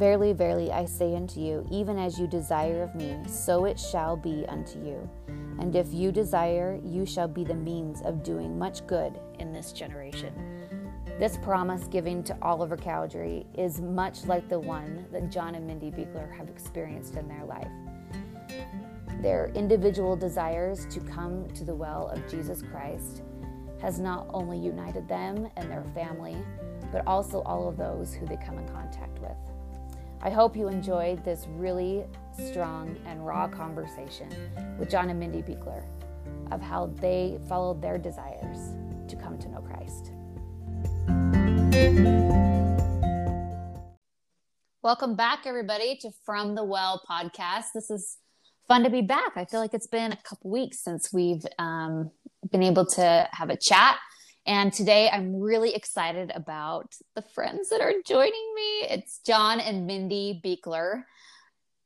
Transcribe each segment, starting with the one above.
Verily, verily, I say unto you, even as you desire of me, so it shall be unto you. And if you desire, you shall be the means of doing much good in this generation. This promise given to Oliver Cowdery is much like the one that John and Mindy Beekler have experienced in their life. Their individual desires to come to the well of Jesus Christ has not only united them and their family, but also all of those who they come in contact with. I hope you enjoyed this really strong and raw conversation with John and Mindy Beekler of how they followed their desires to come to know Christ. Welcome back, everybody, to From the Well podcast. This is fun to be back. I feel like it's been a couple weeks since we've um, been able to have a chat. And today I'm really excited about the friends that are joining me. It's John and Mindy Beekler.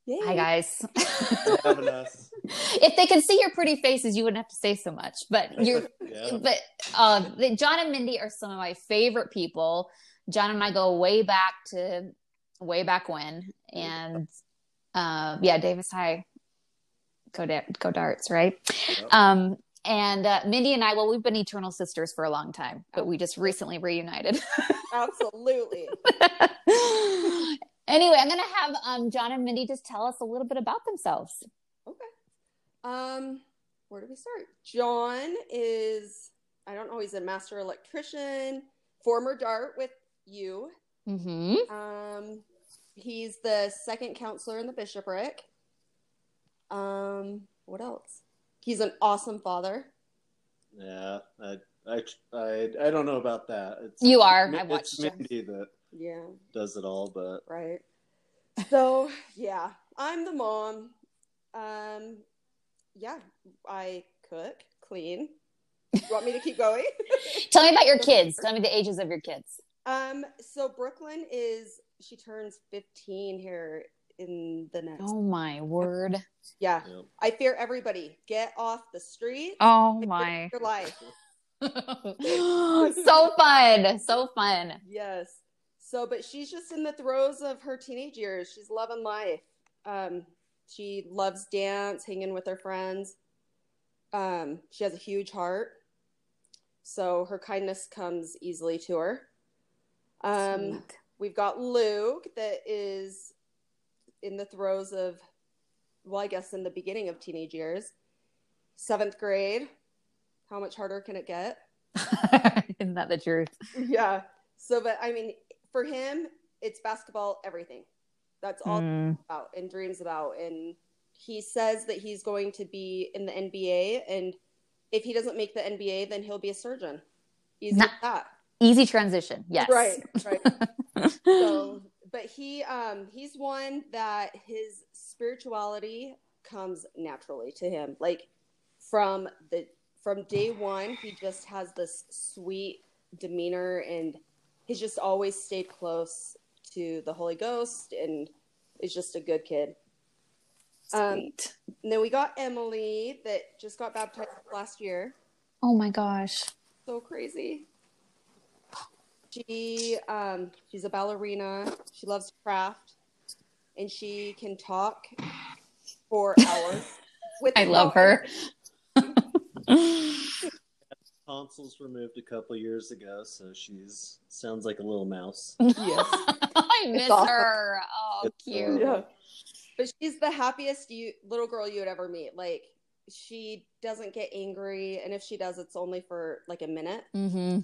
Yay. Hi guys. if they could see your pretty faces, you wouldn't have to say so much. But you're, yeah. but uh, John and Mindy are some of my favorite people. John and I go way back to way back when, and uh, yeah, Davis High, go da- go darts, right? Yep. Um, and uh, Mindy and I, well, we've been eternal sisters for a long time, but we just recently reunited. Absolutely. anyway, I'm going to have um, John and Mindy just tell us a little bit about themselves. Okay. Um, where do we start? John is, I don't know, he's a master electrician, former Dart with you. Mm-hmm. Um, he's the second counselor in the bishopric. Um, what else? He's an awesome father. Yeah, I, I, I, I don't know about that. It's, you are. I watched it's Mindy that yeah does it all, but right. So yeah, I'm the mom. Um, yeah, I cook, clean. You want me to keep going? Tell me about your kids. Tell me the ages of your kids. Um, so Brooklyn is she turns 15 here in the next. Oh my word! Yeah, yep. I fear everybody. Get off the street. Oh my! Your life. so fun, so fun. Yes. So, but she's just in the throes of her teenage years. She's loving life. Um, she loves dance, hanging with her friends. Um, she has a huge heart, so her kindness comes easily to her. Um, Sweet. we've got Luke that is in the throes of, well, I guess in the beginning of teenage years, seventh grade. How much harder can it get? Isn't that the truth? Yeah. So, but I mean, for him, it's basketball, everything. That's all mm. about and dreams about. And he says that he's going to be in the NBA. And if he doesn't make the NBA, then he'll be a surgeon. Easy Not, that. Easy transition. Yes. Right. Right. so but he um he's one that his spirituality comes naturally to him like from the from day one he just has this sweet demeanor and he's just always stayed close to the holy ghost and is just a good kid um, Sweet. Um, and then we got Emily that just got baptized last year. Oh my gosh. So crazy. She um, she's a ballerina. She loves craft, and she can talk for hours. With I love her. Tonsils removed a couple years ago, so she's sounds like a little mouse. Yes, I miss awesome. her. Oh, it's cute. Yeah. But she's the happiest you little girl you would ever meet. Like she doesn't get angry, and if she does, it's only for like a minute. Mm-hmm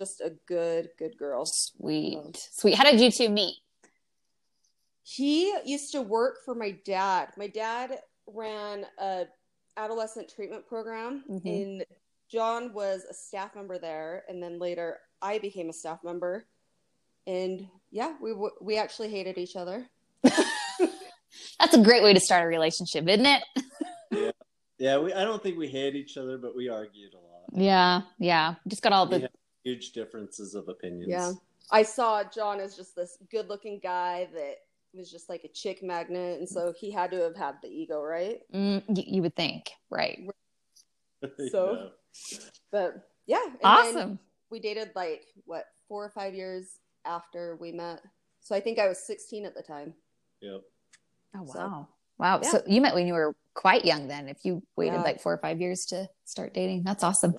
just a good, good girl. Sweet, um, sweet. How did you two meet? He used to work for my dad. My dad ran a adolescent treatment program, mm-hmm. and John was a staff member there. And then later, I became a staff member. And yeah, we we actually hated each other. That's a great way to start a relationship, isn't it? yeah, yeah. We I don't think we hate each other, but we argued a lot. Yeah, yeah. Just got all the huge differences of opinions. Yeah. I saw John as just this good looking guy that was just like a chick magnet. And so he had to have had the ego, right? Mm, you would think, right. So, yeah. but yeah. awesome. We dated like, what, four or five years after we met. So I think I was 16 at the time. Yep. Oh So- wow. Wow. Yeah. So you met when you were quite young then, if you waited Yeah. like four or five years to start dating. That's awesome.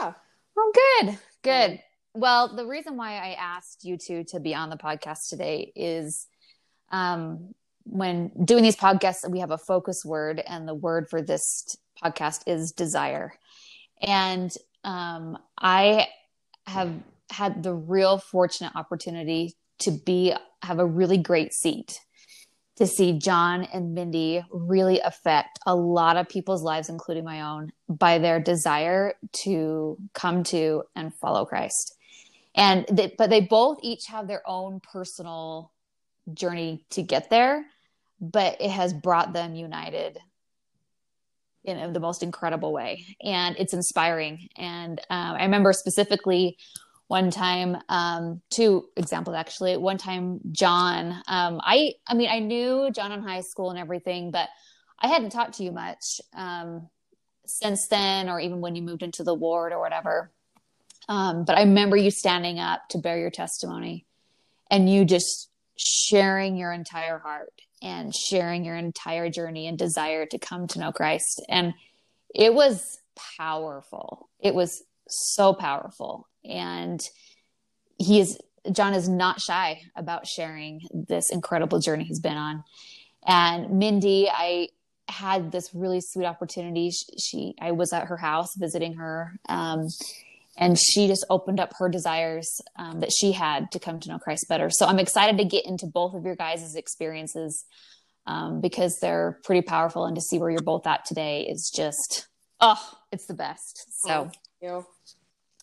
Yeah. Oh, good. Good. Well, the reason why I asked you two to be on the podcast today is um, when doing these podcasts, we have a focus word, and the word for this podcast is desire. And um, I have had the real fortunate opportunity to be have a really great seat to see John and Mindy really affect a lot of people's lives, including my own, by their desire to come to and follow Christ. And they, but they both each have their own personal journey to get there, but it has brought them united in the most incredible way, and it's inspiring. And um, I remember specifically one time um two examples actually. One time john um i i mean i knew john in high school and everything but i hadn't talked to you much um since then or even when you moved into the ward or whatever. Um but i remember you standing up to bear your testimony and you just sharing your entire heart and sharing your entire journey and desire to come to know christ. And it was powerful. It was so powerful. And he is john is not shy about sharing this incredible journey he's been on. And mindy i had this really sweet opportunity. She, she i was at her house visiting her um, and she just opened up her desires um, that she had to come to know christ better. So i'm excited to get into both of your guys' experiences um, because they're pretty powerful. And to see where you're both at today is just oh it's the best. So You know?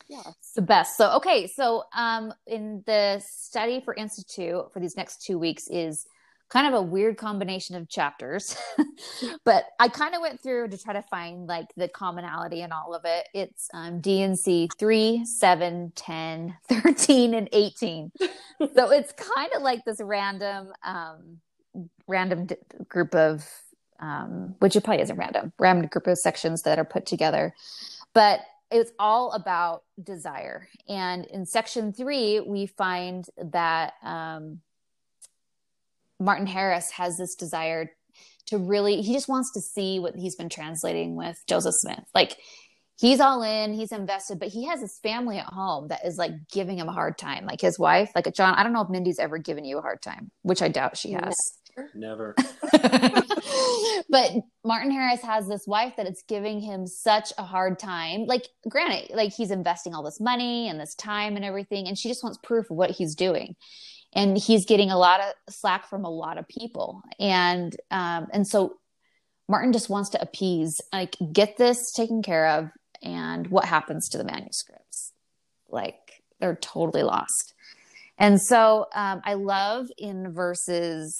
Yeah. it's the best. So, okay. So, um, in the study for Institute for these next two weeks is kind of a weird combination of chapters, but I kind of went through to try to find like the commonality in all of it. It's um, D&C 3, 7, 10, 13, and 18. so, it's kind of like this random, um, random d- group of, um, which it probably isn't random, random group of sections that are put together. But it's all about desire. And in section three, we find that um, Martin Harris has this desire to really, he just wants to see what he's been translating with Joseph Smith. Like, he's all in, he's invested, but he has his family at home that is like giving him a hard time. Like his wife, like John, I don't know if Mindy's ever given you a hard time, which I doubt she has. Never. but Martin Harris has this wife that it's giving him such a hard time. Like, granted, like he's investing all this money and this time and everything, and she just wants proof of what he's doing. And he's getting a lot of slack from a lot of people, and um, and so Martin just wants to appease, like, get this taken care of. And what happens to the manuscripts? Like, they're totally lost. And so um, I love in verses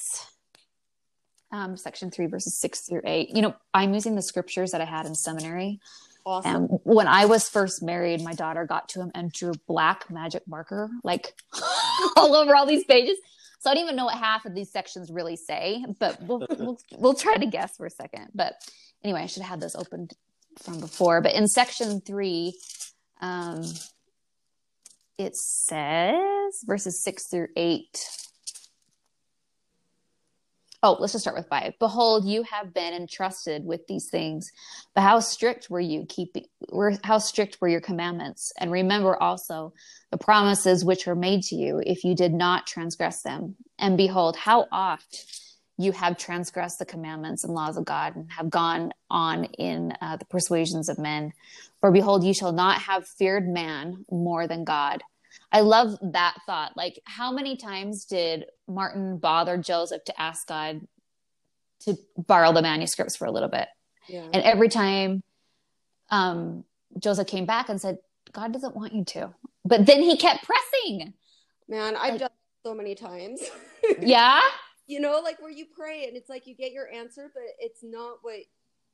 um, section three, verses six through eight. You know, I'm using the scriptures that I had in seminary. Awesome. And when I was first married, my daughter got to him and drew black magic marker like all over all these pages. So I don't even know what half of these sections really say, but we'll we'll, we'll try to guess for a second. But anyway, I should have had this opened from before. But in section three, um, it says verses six through eight. Oh, let's just start with five. Behold, you have been entrusted with these things, but how strict were you keeping? Were how strict were your commandments? And remember also the promises which were made to you, if you did not transgress them. And behold, how oft you have transgressed the commandments and laws of God, and have gone on in uh, the persuasions of men. For behold, you shall not have feared man more than God. I love that thought. Like, how many times did Martin bother Joseph to ask God to borrow the manuscripts for a little bit? yeah. And every time um, Joseph came back and said, God doesn't want you to. But then he kept pressing. Man, I've done so many times. Yeah. you know, like where you pray and it's like you get your answer, but it's not what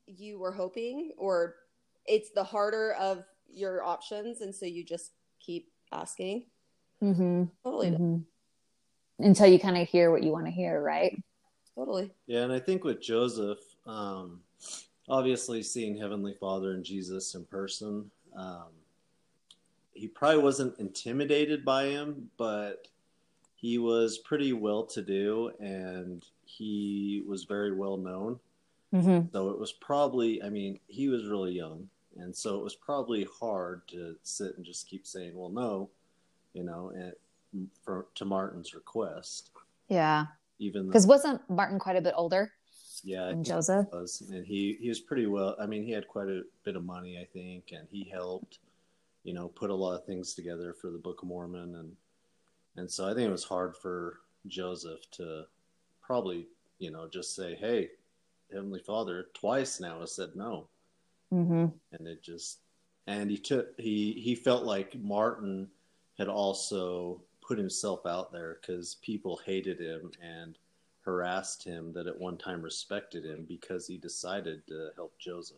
you were hoping, or it's the harder of your options. And so you just keep asking. Mm-hmm. Totally. Until you kind of hear what you want to hear, right? Totally. Yeah, and I think with Joseph, um, obviously seeing Heavenly Father and Jesus in person, um, he probably wasn't intimidated by him, but he was pretty well to do and he was very well known. Mm-hmm. So it was probably, I mean, he was really young. And so it was probably hard to sit and just keep saying, well, no, you know, and for, to Martin's request. Yeah. Even Because wasn't Martin quite a bit older yeah, than Joseph? was, and he he was pretty well. I mean, he had quite a bit of money, I think, and he helped, you know, put a lot of things together for the Book of Mormon, and and so I think it was hard for Joseph to probably, you know, just say, "Hey, Heavenly Father," twice now has said no, Mm-hmm. and it just and he took he he felt like Martin had also put himself out there because people hated him and harassed him that at one time respected him because he decided to help Joseph.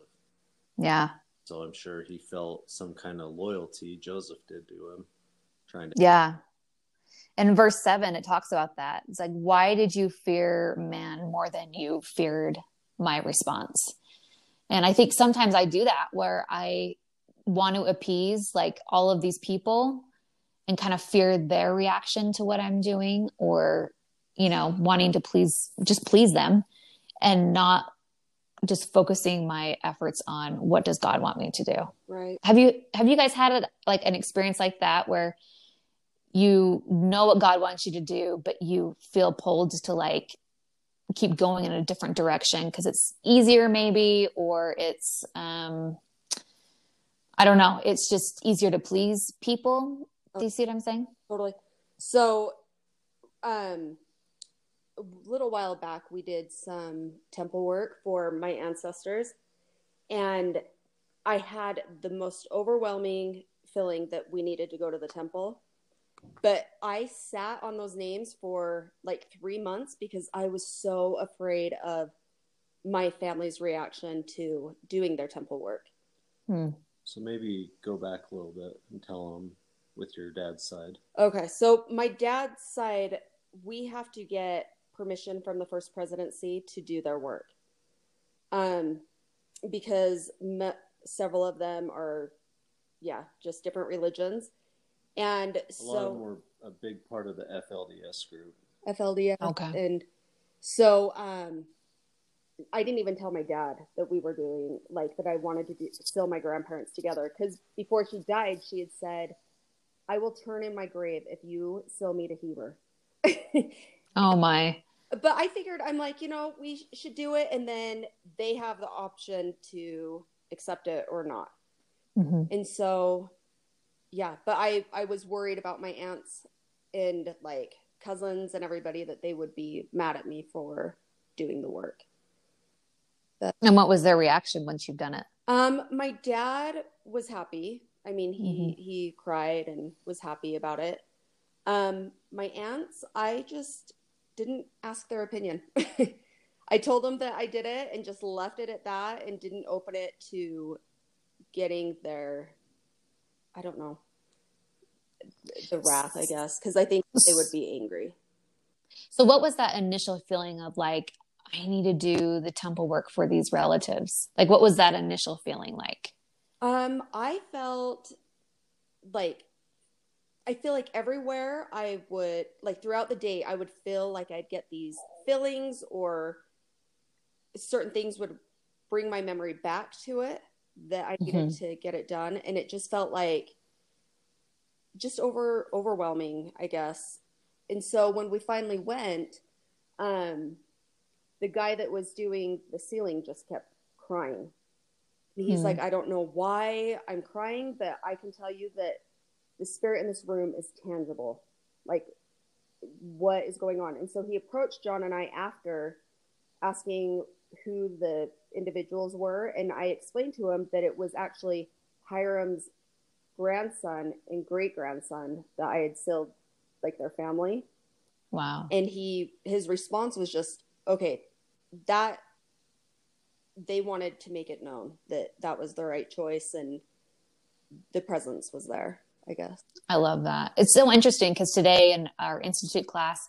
Yeah. So I'm sure he felt some kind of loyalty Joseph did to him, trying to. Yeah. In verse seven, it talks about that. It's like, why did you fear man more than you feared my response? And I think sometimes I do that where I want to appease like all of these people and kind of fear their reaction to what I'm doing or, you know, wanting to please, just please them and not just focusing my efforts on what does God want me to do Right. have you have you guys had a, like an experience like that where you know what god wants you to do but you feel pulled to like keep going in a different direction because it's easier maybe or it's um i don't know it's just easier to please people do you see what i'm saying Totally. So, um, a little while back, we did some temple work for my ancestors, and I had the most overwhelming feeling that we needed to go to the temple. But I sat on those names for like three months because I was so afraid of my family's reaction to doing their temple work. Hmm. So maybe go back a little bit and tell them with your dad's side. Okay, so my dad's side, we have to get permission from the first presidency to do their work, um, because me- several of them are, yeah, just different religions, and A lot of them so were a big part of the FLDS group. FLDS, Okay. and so um, I didn't even tell my dad that we were doing like that. I wanted to do, seal my grandparents together because before she died, she had said, "I will turn in my grave if you seal me to Heber." oh my but I figured I'm like, you know, we sh- should do it, and then they have the option to accept it or not. Mhm. And so, yeah, but I I was worried about my aunts and like cousins and everybody that they would be mad at me for doing the work. and what was their reaction once you've done it Um, my dad was happy. I mean, he he cried and was happy about it. Um, my aunts, I just didn't ask their opinion. I told them that I did it and just left it at that and didn't open it to getting their I don't know the wrath, I guess, because I think they would be angry. So, what was that initial feeling of like, I need to do the temple work for these relatives? Like, what was that initial feeling like? Um, I felt like I feel like everywhere I would like throughout the day I would feel like I'd get these feelings or certain things would bring my memory back to it that I needed to get it done and it just felt like just over overwhelming, I guess. And so when we finally went, um the guy that was doing the sealing just kept crying. And he's Hmm. like, I don't know why I'm crying, but I can tell you that the spirit in this room is tangible. Like, what is going on? And so he approached John and I after asking who the individuals were. And I explained to him that it was actually Hiram's grandson and great grandson that I had sealed, like their family Wow. and he his response was just okay that they wanted to make it known that that was the right choice and the presence was there i guess I love that. It's so interesting because today in our institute class,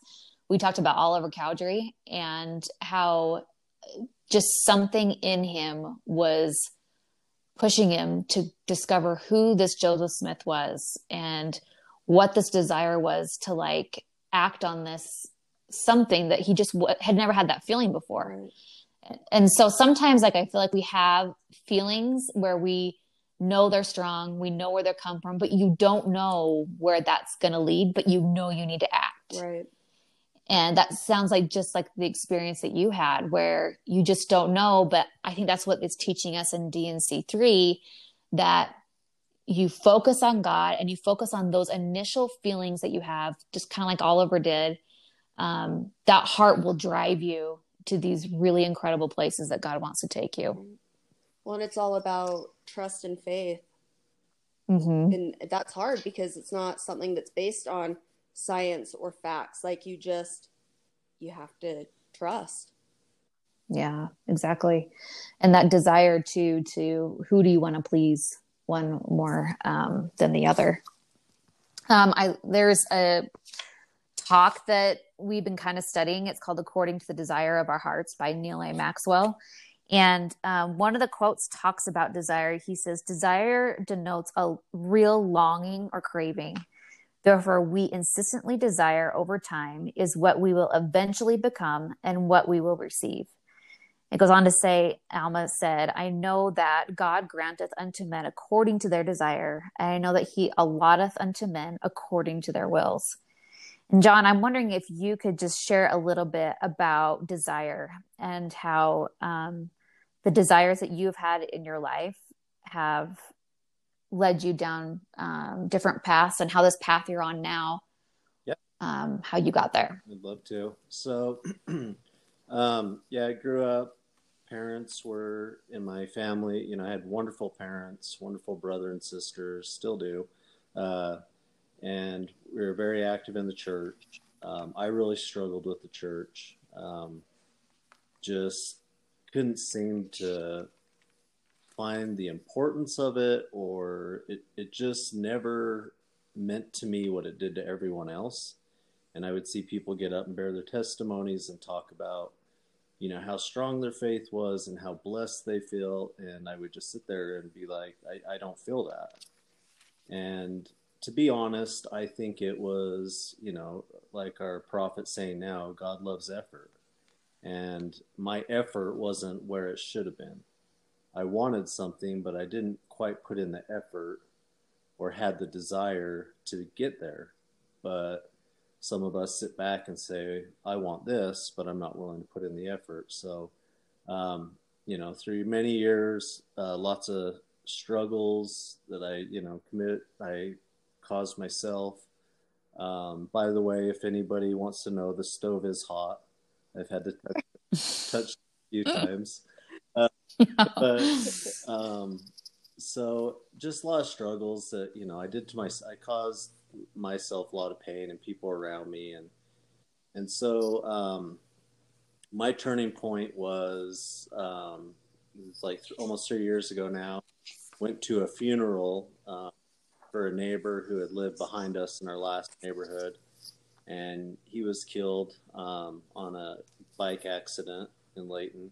we talked about Oliver Cowdery and how just something in him was pushing him to discover who this Joseph Smith was and what this desire was to like act on this something that he just w- had never had that feeling before. Right. And so sometimes, like, I feel like we have feelings where we know they're strong, we know where they're come from, but you don't know where that's going to lead, but you know you need to act. Right. And that sounds like just like the experience that you had where you just don't know. But I think that's what it's teaching us in D&C three that you focus on God and you focus on those initial feelings that you have, just kind of like Oliver did. Um, that heart will drive you to these really incredible places that God wants to take you. Well, and it's all about trust and faith. Mm-hmm. And that's hard because it's not something that's based on science or facts. Like you just, you have to trust. Yeah, exactly. And that desire to to who do you want to please one more um, than the other. Um, I there's a talk that we've been kind of studying. It's called "According to the Desire of Our Hearts" by Neal A. Maxwell. And um, one of the quotes talks about desire. He says, Desire denotes a real longing or craving. Therefore, we insistently desire over time is what we will eventually become and what we will receive. It goes on to say, Alma said, I know that God granteth unto men according to their desire, and I know that he allotteth unto men according to their wills. And John, I'm wondering if you could just share a little bit about desire and how um, the desires that you've had in your life have led you down um, different paths and how this path you're on now, Yep. um, how you got there. I'd love to. So, um, yeah, I grew up. Parents were in my family. You know, I had wonderful parents, wonderful brother and sisters, still do. Uh, and we were very active in the church. Um, I really struggled with the church. Um, just couldn't seem to find the importance of it, or it, it just never meant to me what it did to everyone else and I would see people get up and bear their testimonies and talk about, you know, how strong their faith was and how blessed they feel. And I would just sit there and be like, I, I don't feel that. And to be honest, I think it was, you know, like our prophet saying now, God loves effort. And my effort wasn't where it should have been. I wanted something, but I didn't quite put in the effort or had the desire to get there. But some of us sit back and say, I want this, but I'm not willing to put in the effort. So, um, you know, through many years, uh, lots of struggles that I, you know, commit, I caused myself. Um, by the way, if anybody wants to know, the stove is hot. I've had to touch, touch a few times. But, um, so just a lot of struggles that, you know, I did to my, I caused myself a lot of pain and people around me and and so um, my turning point was um, it was like th- almost three years ago now went to a funeral uh, for a neighbor who had lived behind us in our last neighborhood and he was killed um, on a bike accident in Layton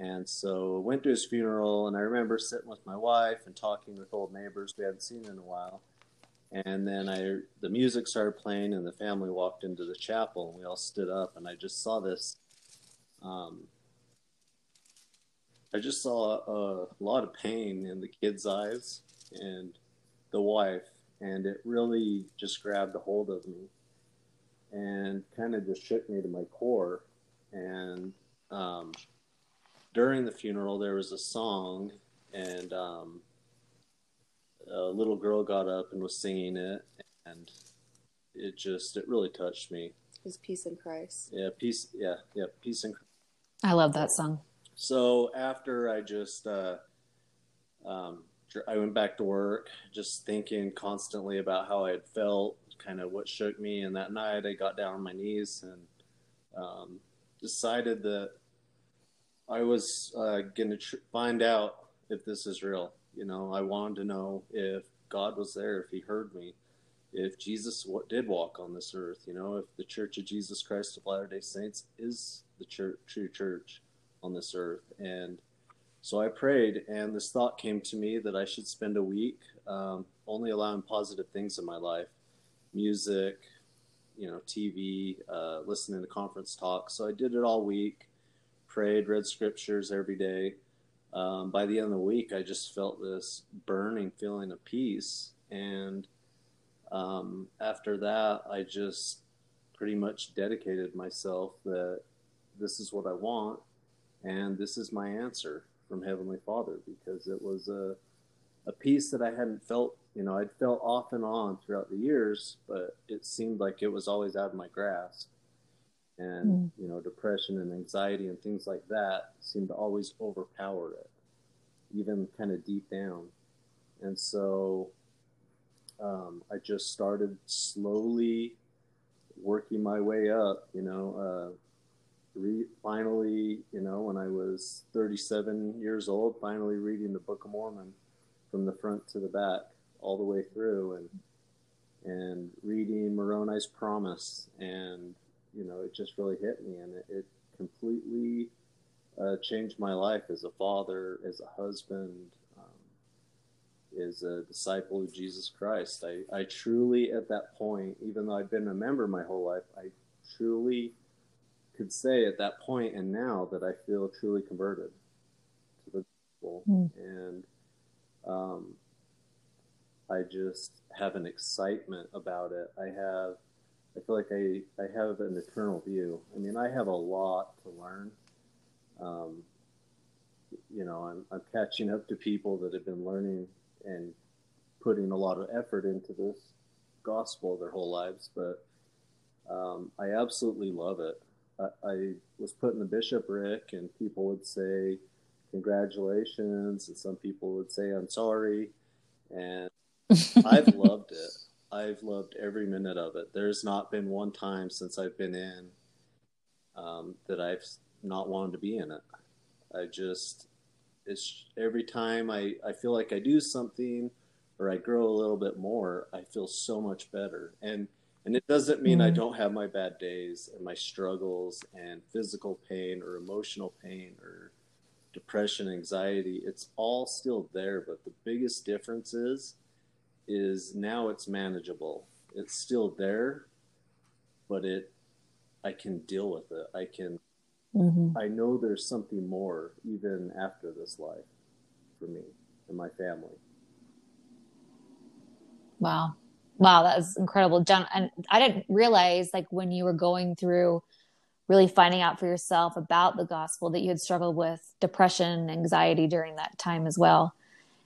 and so went to his funeral and I remember sitting with my wife and talking with old neighbors we hadn't seen in a while and then I, the music started playing, and the family walked into the chapel, and we all stood up, and I just saw this. Um, I just saw a, a lot of pain in the kid's eyes and the wife, and it really just grabbed a hold of me, and kind of just shook me to my core. And um, during the funeral, there was a song, and um, a little girl got up and was singing it, and it just it really touched me. His peace in Christ. Yeah, peace. Yeah, yeah, peace and. I love that song. So after I just, uh, um, I went back to work, just thinking constantly about how I had felt, kind of what shook me. And that night, I got down on my knees and um, decided that I was uh, going to tr- find out if this is real. You know, I wanted to know if God was there, if He heard me, if Jesus w- did walk on this earth. You know, if the Church of Jesus Christ of Latter Day Saints is the true church on this earth. And so I prayed, and this thought came to me that I should spend a week um, only allowing positive things in my life, music, you know, TV, uh, listening to conference talks. So I did it all week, prayed, read scriptures every day. Um, by the end of the week, I just felt this burning feeling of peace. And um, after that, I just pretty much dedicated myself that this is what I want and this is my answer from Heavenly Father because it was a, a peace that I hadn't felt. You know, I'd felt off and on throughout the years, but it seemed like it was always out of my grasp. And, mm. you know, depression and anxiety and things like that seemed to always overpower it, even kind of deep down. And so um, I just started slowly working my way up, you know, uh, re- finally, you know, when I was 37 years old, finally reading the Book of Mormon from the front to the back all the way through and and reading Moroni's Promise and you know it just really hit me and it, it completely uh, changed my life as a father, as a husband, um, as a disciple of Jesus Christ. I, I truly, at that point, even though I've been a member my whole life, I truly could say at that point and now that I feel truly converted to the gospel, mm. and um, I just have an excitement about it. I have, I feel like I I have an eternal view. I mean, I have a lot to learn. Um, you know, I'm I'm catching up to people that have been learning and putting a lot of effort into this gospel their whole lives, but um, I absolutely love it. I, was put in the bishopric, and people would say, Congratulations. And some people would say, I'm sorry. And I've loved it. I've loved every minute of it. There's not been one time since I've been in um, that I've not wanted to be in it. I just, it's every time I, I feel like I do something or I grow a little bit more, I feel so much better. And and it doesn't mean mm-hmm. I don't have my bad days and my struggles and physical pain or emotional pain or depression, anxiety. It's all still there, but the biggest difference is is now it's manageable. It's still there, but it I can deal with it. I can mm-hmm. I know there's something more even after this life for me and my family. Wow. Wow, that was incredible, John. And I didn't realize, like, when you were going through really finding out for yourself about the gospel, that you had struggled with depression, anxiety during that time as well.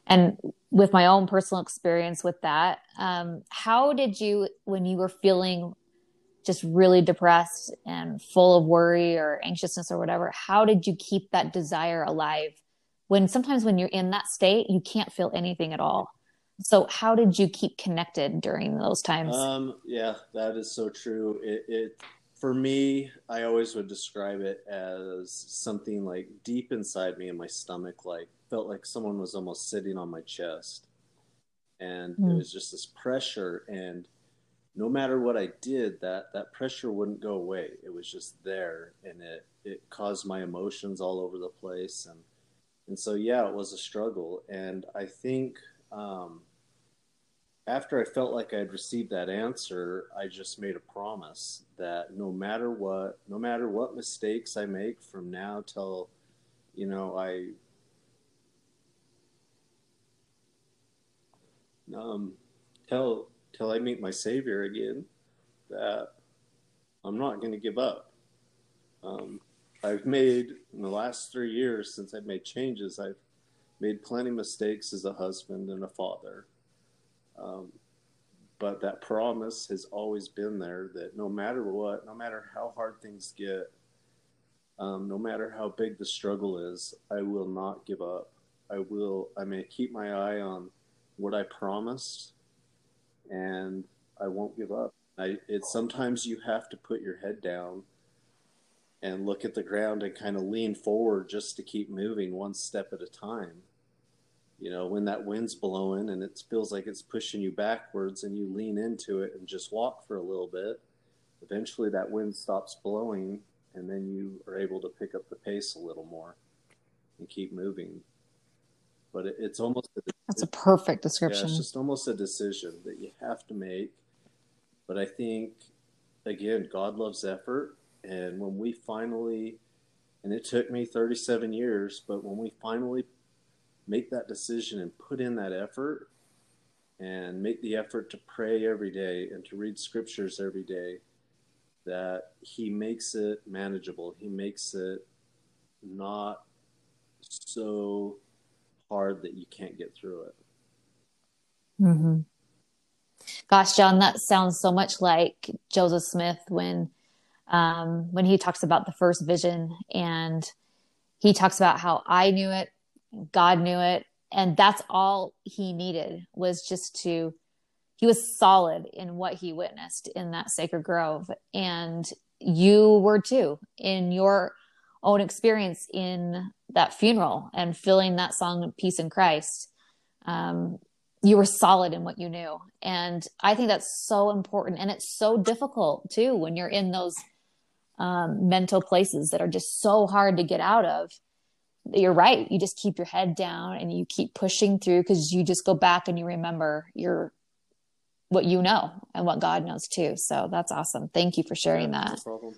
And with my own personal experience with that, um, how did you, when you were feeling just really depressed and full of worry or anxiousness or whatever, how did you keep that desire alive? When sometimes when you're in that state, you can't feel anything at all. So, how did you keep connected during those times? Um, yeah, that is so true. It, it, for me, I always would describe it as something like deep inside me in my stomach, like felt like someone was almost sitting on my chest, and mm. it was just this pressure. And no matter what I did, that that pressure wouldn't go away. It was just there, and it it caused my emotions all over the place, and and so yeah, it was a struggle. And I think um, after I felt like I'd received that answer, I just made a promise that no matter what, no matter what mistakes I make from now till, you know, I, um, till till I meet my Savior again, that I'm not going to give up. Um, I've made in the last three years since I've made changes, I've made plenty of mistakes as a husband and a father. Um, but that promise has always been there that no matter what, no matter how hard things get, um, no matter how big the struggle is, I will not give up. I will, I may keep my eye on what I promised and I won't give up. I, it's sometimes you have to put your head down and look at the ground and kind of lean forward just to keep moving one step at a time. You know, when that wind's blowing and it feels like it's pushing you backwards and you lean into it and just walk for a little bit, eventually that wind stops blowing and then you are able to pick up the pace a little more and keep moving. But it, it's almost a, that's a perfect description. Yeah, it's just almost a decision that you have to make. But I think again, God loves effort. And when we finally, and it took me 37 years, but when we finally make that decision and put in that effort and make the effort to pray every day and to read scriptures every day, that He makes it manageable. He makes it not so hard that you can't get through it. Mm-hmm. Gosh, John, that sounds so much like Joseph Smith when um, when he talks about the first vision and he talks about how I knew it, God knew it, and that's all he needed was just to he was solid in what he witnessed in that sacred grove and you were too in your own experience in that funeral and filling that song peace in christ um, you were solid in what you knew. And i think that's so important. And it's so difficult too when you're in those um, mental places that are just so hard to get out of. You're right. You just keep your head down and you keep pushing through because you just go back and you remember your what you know and what god knows too. So that's awesome. Thank you for sharing yeah, that. no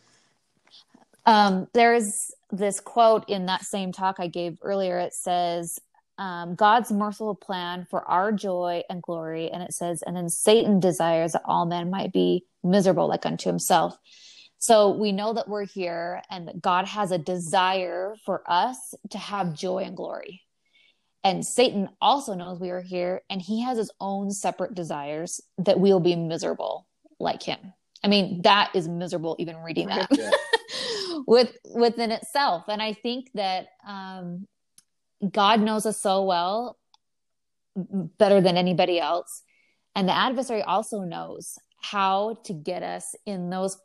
um, there's this quote in that same talk i gave earlier it says um, God's merciful plan for our joy and glory. And it says, and then Satan desires that all men might be miserable like unto himself. So we know that we're here and that God has a desire for us to have joy and glory. And Satan also knows we are here and he has his own separate desires that we will be miserable like him. I mean, that is miserable even reading that yeah. with within itself. And I think that um, God knows us so well, better than anybody else. And the adversary also knows how to get us in those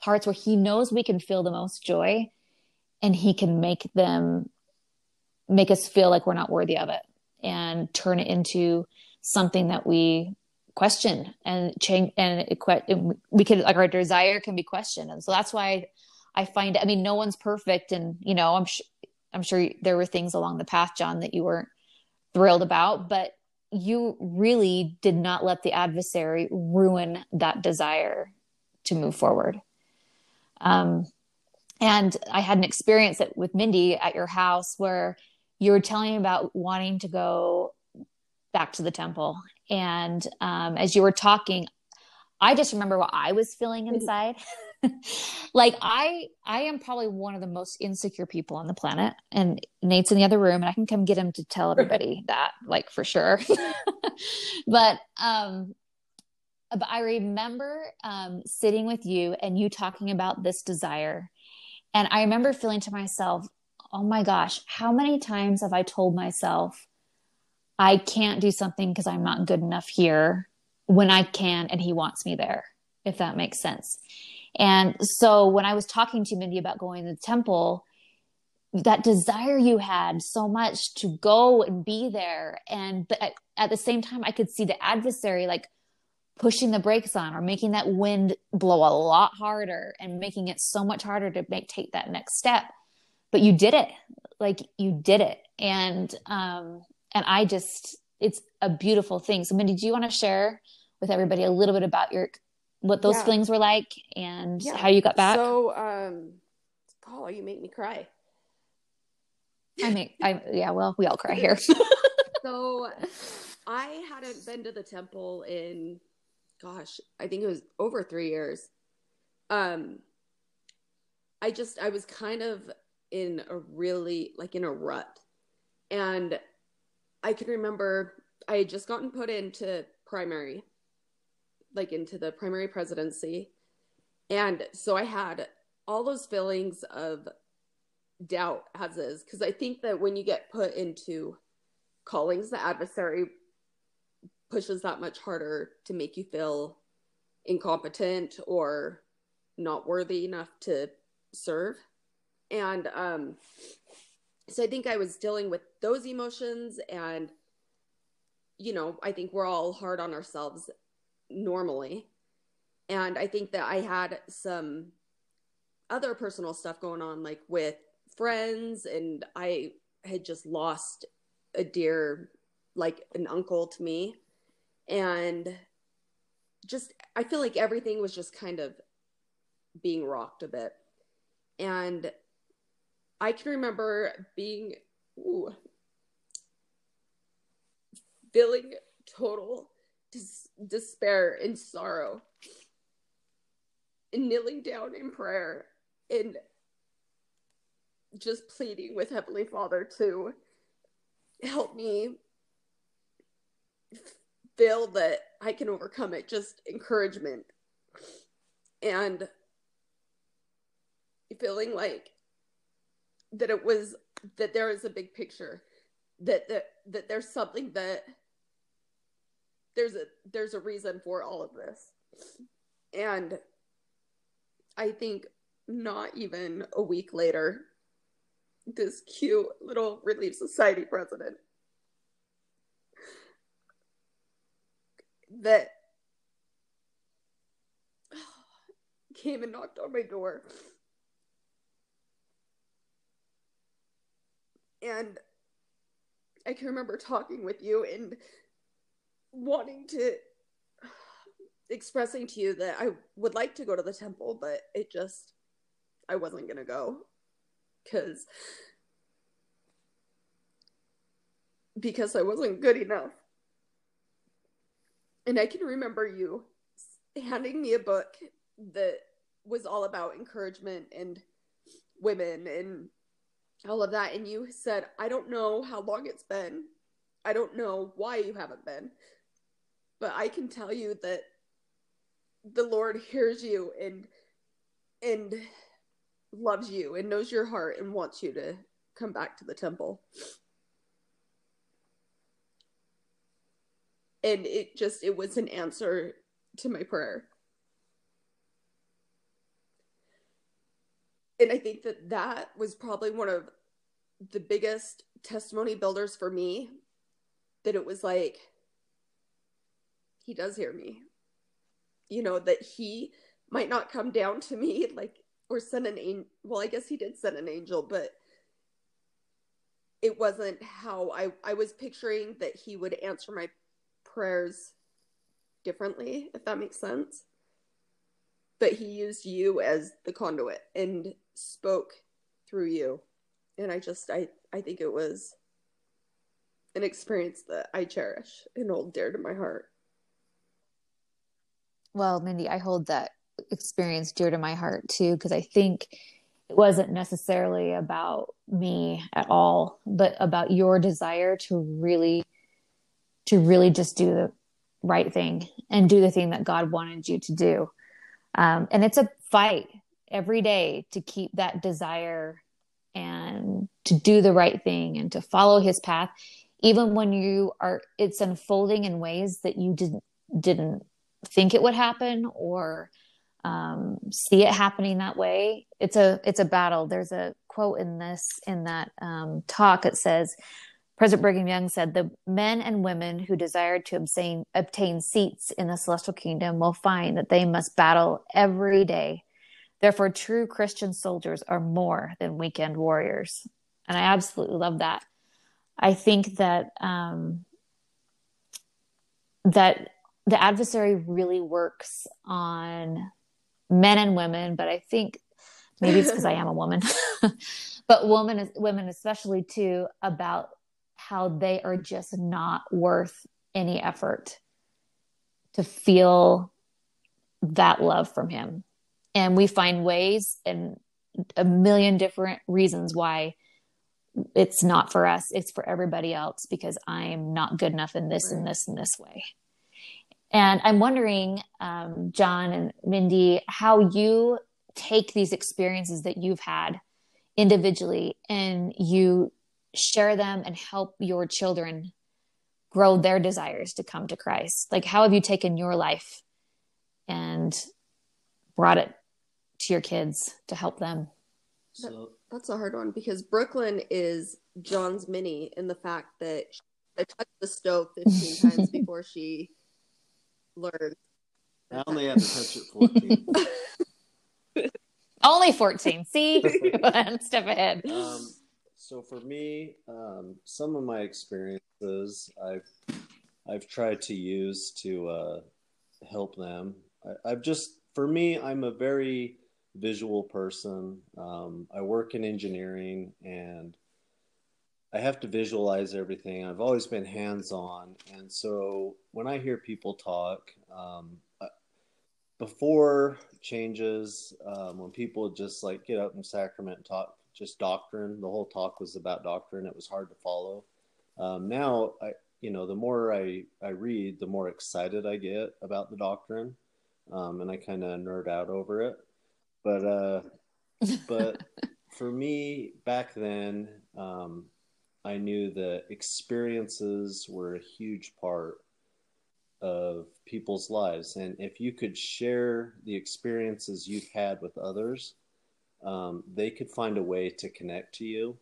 parts where he knows we can feel the most joy and he can make them make us feel like we're not worthy of it and turn it into something that we question and change and we can like our desire can be questioned and so that's why I find I mean no one's perfect and you know I'm sure I'm sure there were things along the path, John, that you weren't thrilled about, but you really did not let the adversary ruin that desire to move forward. Um, and I had an experience at, with Mindy at your house where you were telling about wanting to go back to the temple. And um, as you were talking, I just remember what I was feeling inside. like I I am probably one of the most insecure people on the planet and Nate's in the other room and I can come get him to tell everybody that like for sure. but um but I remember um sitting with you and you talking about this desire and I remember feeling to myself, "Oh my gosh, how many times have I told myself I can't do something because I'm not good enough here when I can and he wants me there?" If that makes sense. And so when I was talking to Mindy about going to the temple, that desire you had so much to go and be there. And but at, at the same time, I could see the adversary like pushing the brakes on or making that wind blow a lot harder and making it so much harder to make take that next step. But you did it. Like you did it. And um and I just it's a beautiful thing. So Mindy, do you want to share with everybody a little bit about your what those yeah. feelings were like and yeah. how you got back. So, um, Paul, you make me cry. I mean, I yeah. Well, we all cry here. so, I hadn't been to the temple in, gosh, I think it was over three years. Um, I just I was kind of in a really like in a rut, and I can remember I had just gotten put into primary like into the primary presidency. And so I had all those feelings of doubt as is because I think that when you get put into callings, the adversary pushes that much harder to make you feel incompetent or not worthy enough to serve. And um so I think I was dealing with those emotions and you know, I think we're all hard on ourselves normally. And I think that I had some other personal stuff going on, like with friends, and I had just lost a dear, like an uncle to me. And just, I feel like everything was just kind of being rocked a bit. And I can remember being ooh, feeling total dis- despair and sorrow and kneeling down in prayer and just pleading with Heavenly Father to help me feel that I can overcome it, just encouragement. And feeling like that it was that there is a big picture that that that there's something that there's a there's a reason for all of this. And i think not even a week later this cute little relief society president that came and knocked on my door and I can remember talking with you and wanting to expressing to you that I would like to go to the temple, but it just I wasn't to go cuz because I wasn't good enough. And I can remember you handing me a book that was all about encouragement and women and all of that. And you said, I don't know how long it's been. I don't know why you haven't been. But I can tell you that the Lord hears you and and loves you and knows your heart and wants you to come back to the temple. And it just it was an answer to my prayer. And I think that that was probably one of the biggest testimony builders for me that it was like he does hear me. You know that he might not come down to me like or send an angel well i guess he did send an angel but it wasn't how i i was picturing that he would answer my prayers differently if that makes sense. But he used you as the conduit and spoke through you. And i just i i think it was an experience that i cherish and hold dear to my heart. Well mindy i hold that experience dear to my heart too because i think it wasn't necessarily about me at all but about your desire to really to really just do the right thing and do the thing that god wanted you to do. Um, and it's a fight every day to keep that desire and to do the right thing and to follow his path even when you are it's unfolding in ways that you didn't didn't think it would happen or um, see it happening that way it's a it's a battle there's a quote in this in that um, talk it says President Brigham Young said the men and women who desire to obtain, obtain seats in the celestial kingdom will find that they must battle every day. Therefore, true Christian soldiers are more than weekend warriors. And I absolutely love that. I think that um, that the adversary really works on men and women, but I think maybe it's because I am a woman, but women, women especially too, about how they are just not worth any effort to feel that love from him. And we find ways and a million different reasons why it's not for us, it's for everybody else because I'm not good enough in this and this and this way. And I'm wondering, um, John and Mindy, how you take these experiences that you've had individually and you share them and help your children grow their desires to come to Christ? Like, how have you taken your life and brought it to your kids to help them? So, that's a hard one because Brooklyn is John's mini in the fact that I touched the stove 15 times before she learned. I only had to touch it 14. only 14. See? One step ahead. Um, so for me, um, some of my experiences I've I've tried to use to uh, help them. I, I've just for me, I'm a very visual person. Um, I work in engineering and I have to visualize everything. I've always been hands on. And so when I hear people talk, um, before changes, um, when people just like get up in sacrament and talk just doctrine, the whole talk was about doctrine. It was hard to follow. Um, now, I, you know, the more I, I read, the more excited I get about the doctrine. Um, and I kind of nerd out over it. But, uh, but for me back then, um, I knew that experiences were a huge part of people's lives. And if you could share the experiences you've had with others, um, they could find a way to connect to you.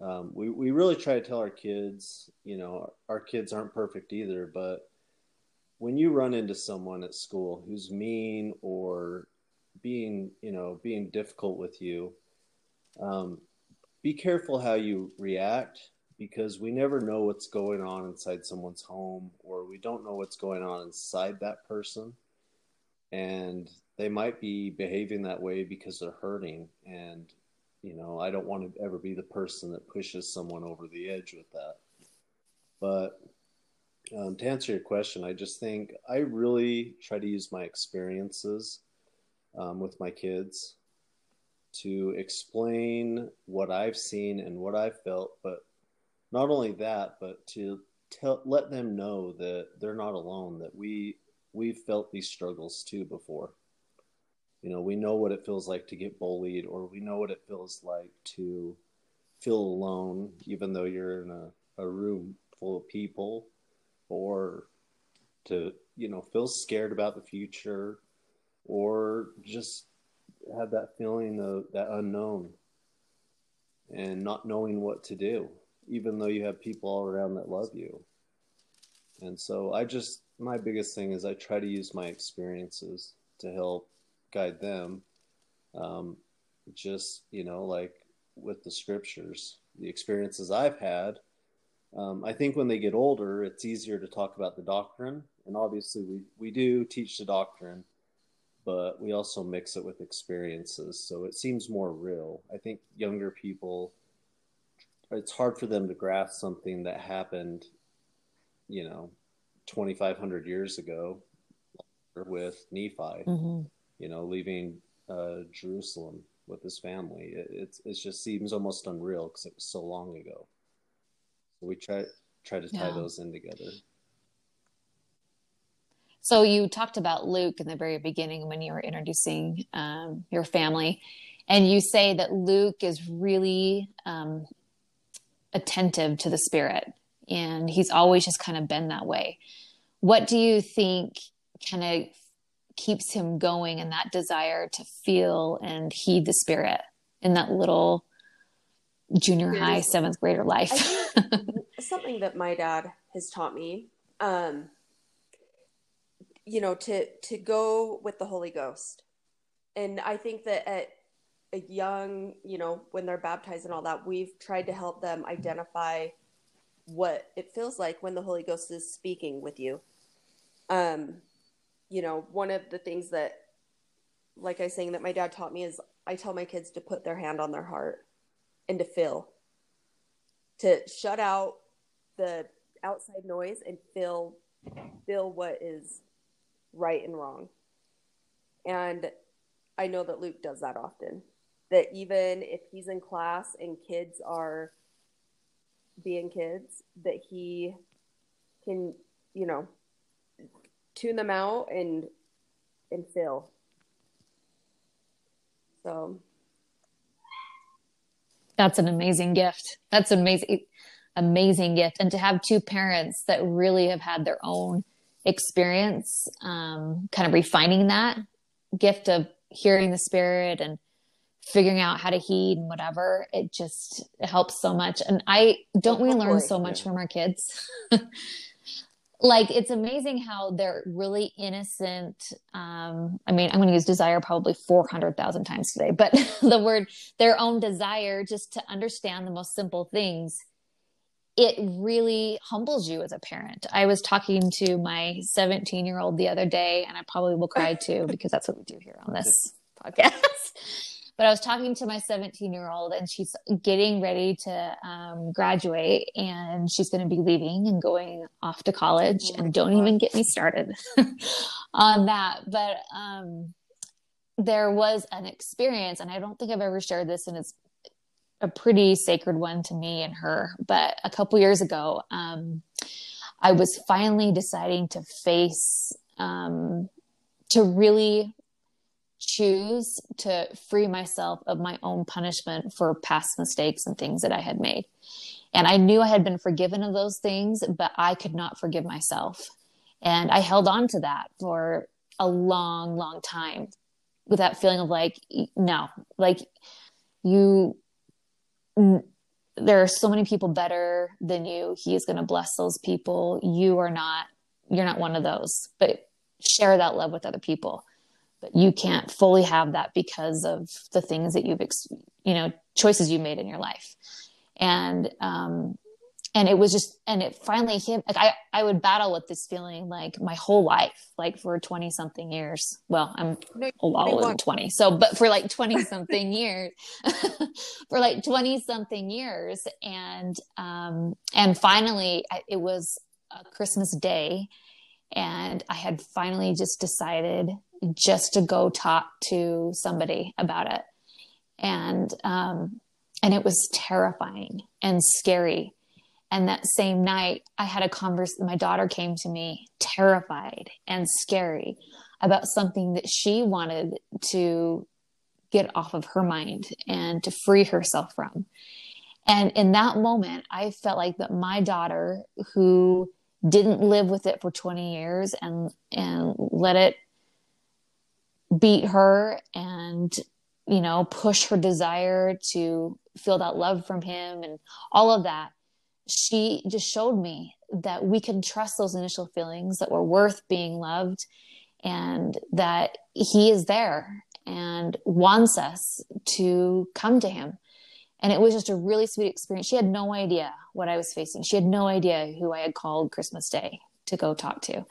Um, we, we really try to tell our kids, you know, our kids aren't perfect either, but when you run into someone at school who's mean or being, you know, being difficult with you, um, be careful how you react because we never know what's going on inside someone's home or we don't know what's going on inside that person. And they might be behaving that way because they're hurting and you know i don't want to ever be the person that pushes someone over the edge with that. But um, to answer your question i just think i really try to use my experiences um, with my kids to explain what i've seen and what i've felt but not only that, but to tell let them know that they're not alone. That we we've felt these struggles too before. You know, we know what it feels like to get bullied, or we know what it feels like to feel alone, even though you're in a, a room full of people, or to you know feel scared about the future, or just have that feeling of that unknown and not knowing what to do even though you have people all around that love you. And so I just, my biggest thing is I try to use my experiences to help guide them. Um, just, you know, like with the scriptures, the experiences I've had. Um, I think when they get older, it's easier to talk about the doctrine. And obviously, we, we do teach the doctrine, but we also mix it with experiences. So it seems more real. I think younger people it's hard for them to grasp something that happened, you know, 2,500 years ago with Nephi, mm-hmm. you know, leaving uh, Jerusalem with his family. It, it's it just seems almost unreal because it was so long ago. So we try try to tie yeah. those in together. So you talked about Luke in the very beginning when you were introducing um, your family, and you say that Luke is really um, attentive to the spirit and he's always just kind of been that way. What do you think kind of keeps him going in that desire to feel and heed the spirit in that little junior high seventh grader life? Something that my dad has taught me um you know to to go with the holy ghost and i think that at a young, you know, when they're baptized and all that, we've tried to help them identify what it feels like when the Holy Ghost is speaking with you. Um, you know, one of the things that, like I was saying, that my dad taught me is I tell my kids to put their hand on their heart and to feel, to shut out the outside noise and feel, feel what is right and wrong. And I know that Luke does that often that even if he's in class and kids are being kids, that he can, you know, tune them out and and feel. So that's an amazing gift. That's amazing amazing gift. And to have two parents that really have had their own experience, um, kind of refining that gift of hearing the spirit and figuring out how to heed and whatever it just it helps so much. And i don't we learn so much from our kids? Like it's amazing how they're really innocent. Um i mean i'm going to use desire probably 400,000 times today but the word their own desire just to understand the most simple things it really humbles you as a parent. I was talking to my 17 year old the other day, and I probably will cry too because that's what we do here on this podcast. but I was talking to my 17 year old, and she's getting ready to um, graduate, and she's going to be leaving and going off to college. Oh and don't God. even get me started on that. But um, there was an experience, and I don't think I've ever shared this, and it's a pretty sacred one to me and her. But a couple years ago, um, I was finally deciding to face, um, to really choose to free myself of my own punishment for past mistakes and things that I had made. And I knew I had been forgiven of those things, but I could not forgive myself. And I held on to that for a long, long time with that feeling of like, no, like you, there are so many people better than you. He is going to bless those people. You are not, you're not one of those, but share that love with other people but you can't fully have that because of the things that you've you know choices you made in your life and um and it was just and it finally hit like i i would battle with this feeling like my whole life like for 20 something years well i'm no, a lot older than 20 so but for like 20 something years for like 20 something years and um and finally I, it was a christmas day and i had finally just decided just to go talk to somebody about it. And, um, and it was terrifying and scary. And that same night, I had a conversation. My daughter came to me terrified and scary about something that she wanted to get off of her mind and to free herself from. And in that moment, I felt like that my daughter, who didn't live with it for 20 years and and let it beat her and you know push her desire to feel that love from him and all of that she just showed me that we can trust those initial feelings that we're worth being loved and that he is there and wants us to come to him. And it was just a really sweet experience. She had no idea what i was facing. She had no idea who i had called christmas day to go talk to.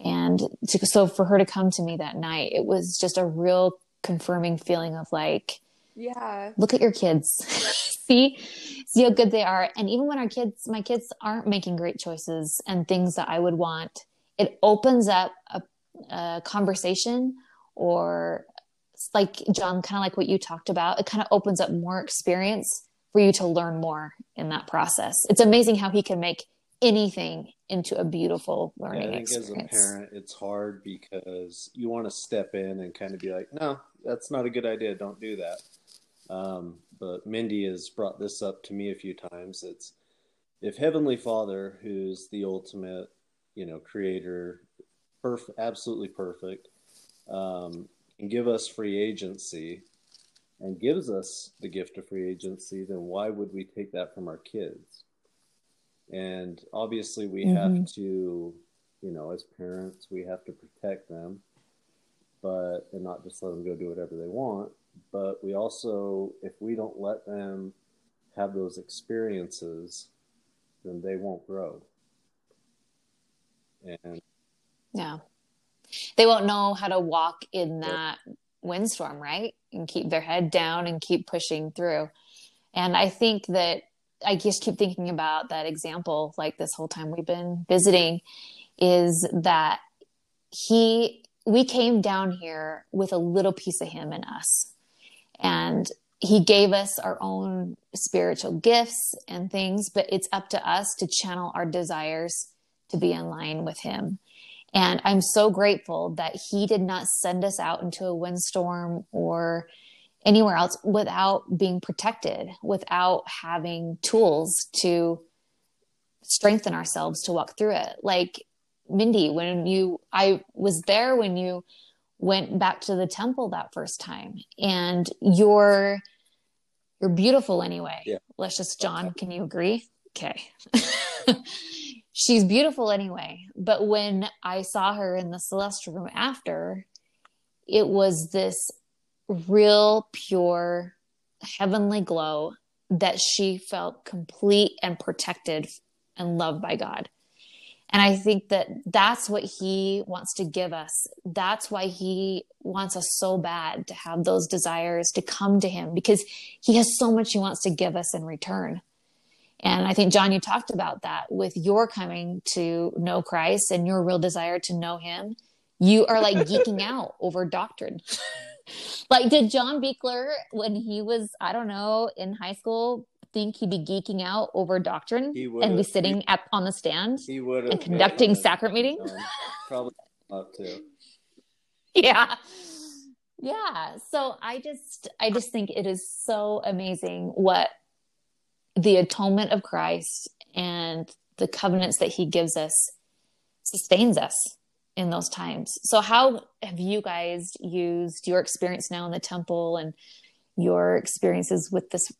And to, so for her to come to me that night it was just a real confirming feeling of like yeah look at your kids see see how good they are and even when our kids my kids aren't making great choices and things that i would want it opens up a, a conversation or like john kind of like what you talked about it kind of opens up more experience for you to learn more in that process it's amazing how he can make anything into a beautiful learning yeah, I think experience. As a parent, it's hard because you want to step in and kind of be like, "No, that's not a good idea. Don't do that." Um, but Mindy has brought this up to me a few times. It's if Heavenly Father, who's the ultimate, you know, creator, perfect, absolutely perfect, um, can give us free agency and gives us the gift of free agency, then why would we take that from our kids? and obviously we mm-hmm. have to you know as parents we have to protect them but and not just let them go do whatever they want but we also if we don't let them have those experiences then they won't grow. And yeah. They won't know how to walk in that windstorm right? And keep their head down and keep pushing through. And i think that I just keep thinking about that example, like this whole time we've been visiting, is that he, we came down here with a little piece of him in us. And he gave us our own spiritual gifts and things, but it's up to us to channel our desires to be in line with him. And I'm so grateful that he did not send us out into a windstorm or anywhere else without being protected, without having tools to strengthen ourselves to walk through it. Like Mindy, when you, I was there when you went back to the temple that first time and you're, you're beautiful anyway. Yeah. Let's just, John, can you agree? Okay. She's beautiful anyway. But when I saw her in the celestial room after, it was this real, pure, heavenly glow that she felt complete and protected and loved by God. And I think that that's what he wants to give us. That's why he wants us so bad to have those desires to come to him because he has so much he wants to give us in return. And I think, John, you talked about that with your coming to know Christ and your real desire to know him. You are like geeking out over doctrine. like, did John Beekler, when he was, I don't know, in high school, think he'd be geeking out over doctrine and be sitting he, at on the stand he would and conducting sacrament meetings? Probably not too. Yeah. Yeah. So I just I just think it is so amazing what the atonement of Christ and the covenants that he gives us sustains us in those times. So how have you guys used your experience now in the temple and your experiences with this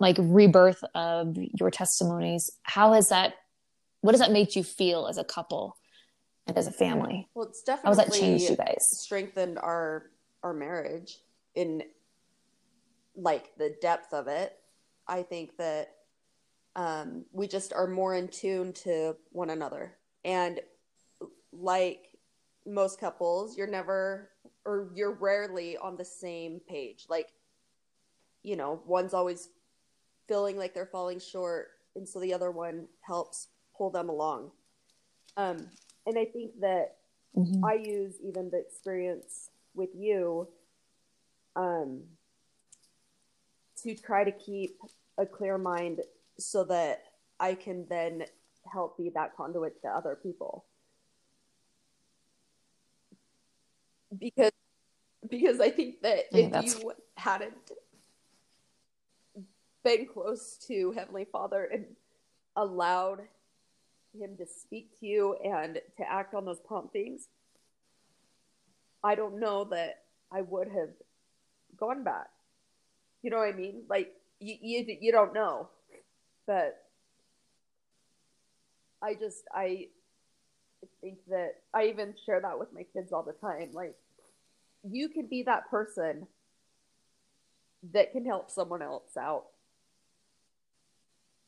like rebirth of your testimonies? How has that what has that made you feel as a couple and as a family? Well, it's definitely how has that changed you guys? Strengthened our our marriage in like the depth of it I think that um, we just are more in tune to one another. And like most couples, you're never or you're rarely on the same page. Like, you know, one's always feeling like they're falling short, and so the other one helps pull them along. Um, and I think that mm-hmm. I use even the experience with you um, to try to keep a clear mind so that I can then help be that conduit to other people. Because because I think that if you hadn't been close to Heavenly Father and allowed him to speak to you and to act on those promptings, I don't know that I would have gone back. You know what I mean? Like you, you you don't know, but I just I think that I even share that with my kids all the time. Like you can be that person that can help someone else out.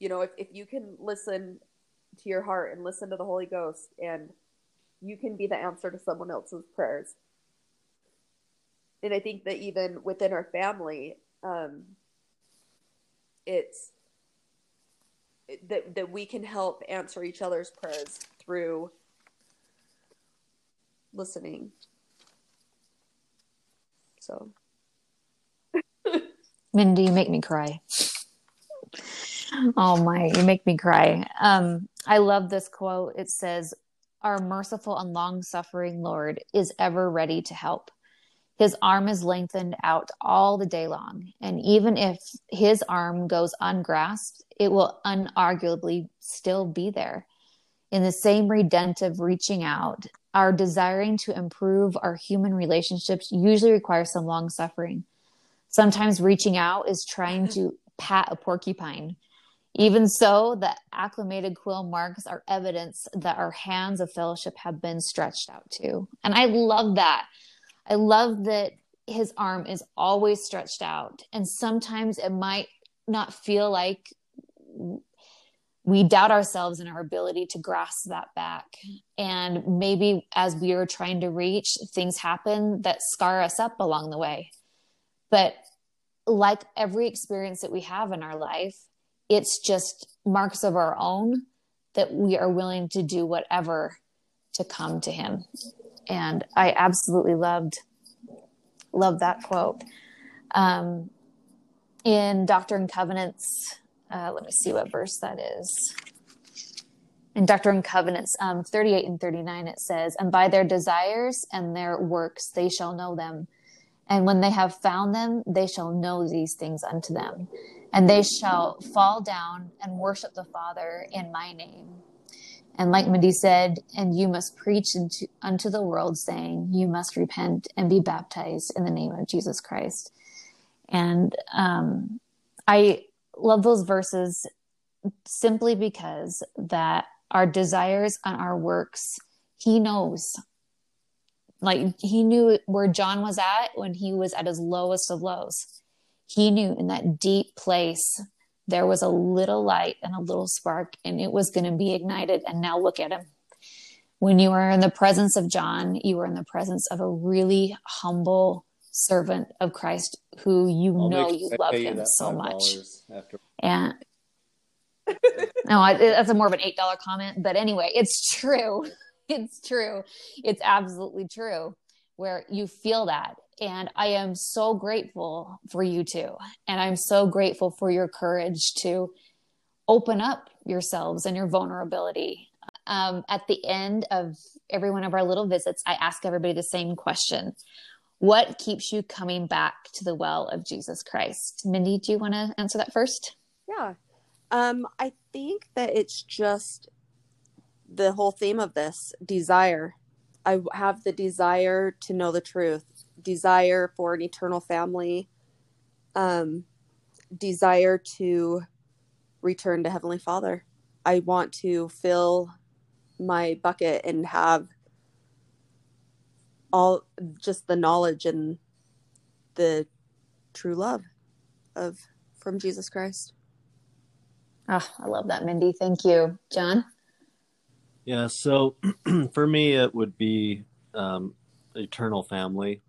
You know, if, if you can listen to your heart and listen to the Holy Ghost and you can be the answer to someone else's prayers. And I think that even within our family, um, it's that that we can help answer each other's prayers through listening. So, Mindy, you make me cry. Oh my, you make me cry. Um, I love this quote. It says, "Our merciful and long-suffering Lord is ever ready to help." His arm is lengthened out all the day long, and even if his arm goes ungrasped, it will unarguably still be there. In the same redemptive reaching out, our desiring to improve our human relationships usually requires some long suffering. Sometimes reaching out is trying to pat a porcupine. Even so, the acclimated quill marks are evidence that our hands of fellowship have been stretched out to. And I love that I love that his arm is always stretched out. And sometimes it might not feel like we doubt ourselves and our ability to grasp that back. And maybe as we are trying to reach, things happen that scar us up along the way. But like every experience that we have in our life, it's just marks of our own that we are willing to do whatever to come to him and I absolutely loved loved that quote. Um, in Doctrine and Covenants, uh, let me see what verse that is. In Doctrine and Covenants um, 38 and 39, it says, And by their desires and their works they shall know them. And when they have found them, they shall know these things unto them. And they shall fall down and worship the Father in my name and like Mindy said, and you must preach into, unto the world, saying, You must repent and be baptized in the name of Jesus Christ. And um, I love those verses simply because that our desires and our works, He knows. Like He knew where John was at when he was at his lowest of lows. He knew in that deep place there was a little light and a little spark, and it was going to be ignited. And now look at him. When you are in the presence of John, you are in the presence of a really humble servant of Christ who you I'll know you love him you so much. After- and no, I, that's a more of an eight dollar comment, but anyway, it's true. It's true. It's absolutely true. Where you feel that, and I am so grateful for you two, and I'm so grateful for your courage to open up yourselves and your vulnerability. Um, at the end of every one of our little visits, I ask everybody the same question what keeps you coming back to the well of Jesus Christ? Mindy, do you want to answer that first? Yeah. Um, I think that it's just the whole theme of this desire. I have the desire to know the truth, desire for an eternal family, um, desire to return to Heavenly Father. I want to fill my bucket and have all just the knowledge and the true love of from Jesus Christ. Oh, I love that, Mindy. Thank you, John. Yeah, so for me, it would be um, eternal family.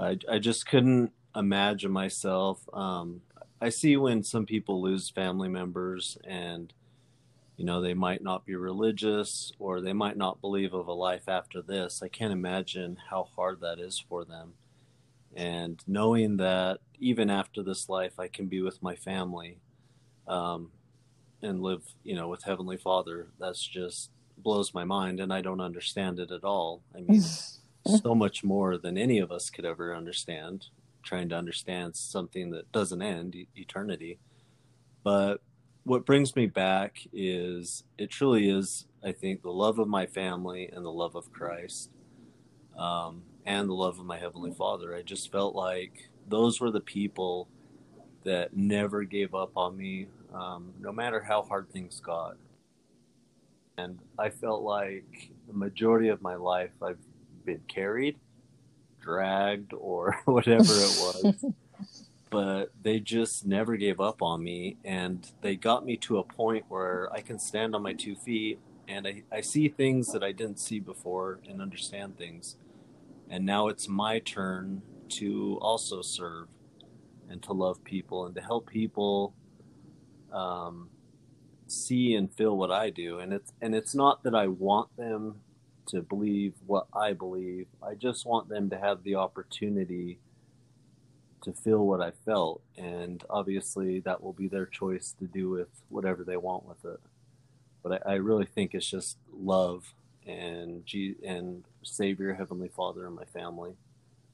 I, I just couldn't imagine myself. Um, I see when some people lose family members and you know they might not be religious or they might not believe of a life after this i can't imagine how hard that is for them and knowing that even after this life i can be with my family um, and live you know with heavenly father that's just blows my mind and i don't understand it at all i mean so much more than any of us could ever understand trying to understand something that doesn't end eternity but what brings me back is it truly is, I think, the love of my family and the love of Christ um, and the love of my Heavenly Father. I just felt like those were the people that never gave up on me, um, no matter how hard things got. And I felt like the majority of my life I've been carried, dragged, or whatever it was. but they just never gave up on me and they got me to a point where I can stand on my two feet and I, I see things that I didn't see before and understand things. And now it's my turn to also serve and to love people and to help people um, see and feel what I do. And it's and it's not that I want them to believe what I believe. I just want them to have the opportunity to feel what I felt, and obviously that will be their choice to do with whatever they want with it. But I, I really think it's just love and G- and Savior, Heavenly Father, and my family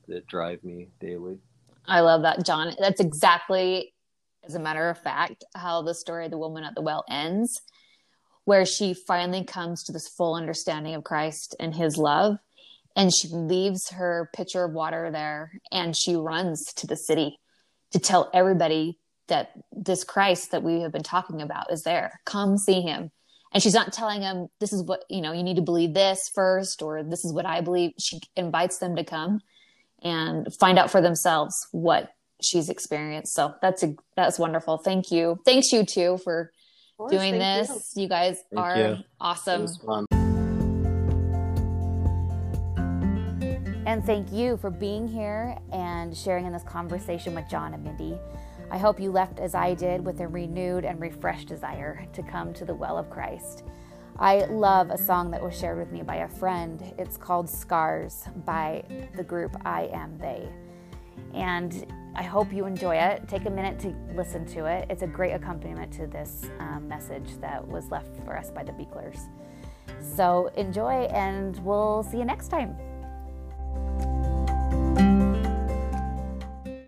that drive me daily. I love that, John. That's exactly, as a matter of fact, how the story of the woman at the well ends, where she finally comes to this full understanding of Christ and His love and she leaves her pitcher of water there and she runs to the city to tell everybody that this Christ that we have been talking about is there. Come see him. And she's not telling them this is what, you know, you need to believe this first or this is what I believe. She invites them to come and find out for themselves what she's experienced. So that's a, that's wonderful. Thank you. Thanks you too for course, doing this. You. you. guys thank are you. awesome. And thank you for being here and sharing in this conversation with John and Mindy. I hope you left as I did with a renewed and refreshed desire to come to the well of Christ. I love a song that was shared with me by a friend. It's called Scars by the group I Am They. And I hope you enjoy it. Take a minute to listen to it. It's a great accompaniment to this um, message that was left for us by the Beeklers. So enjoy, and we'll see you next time.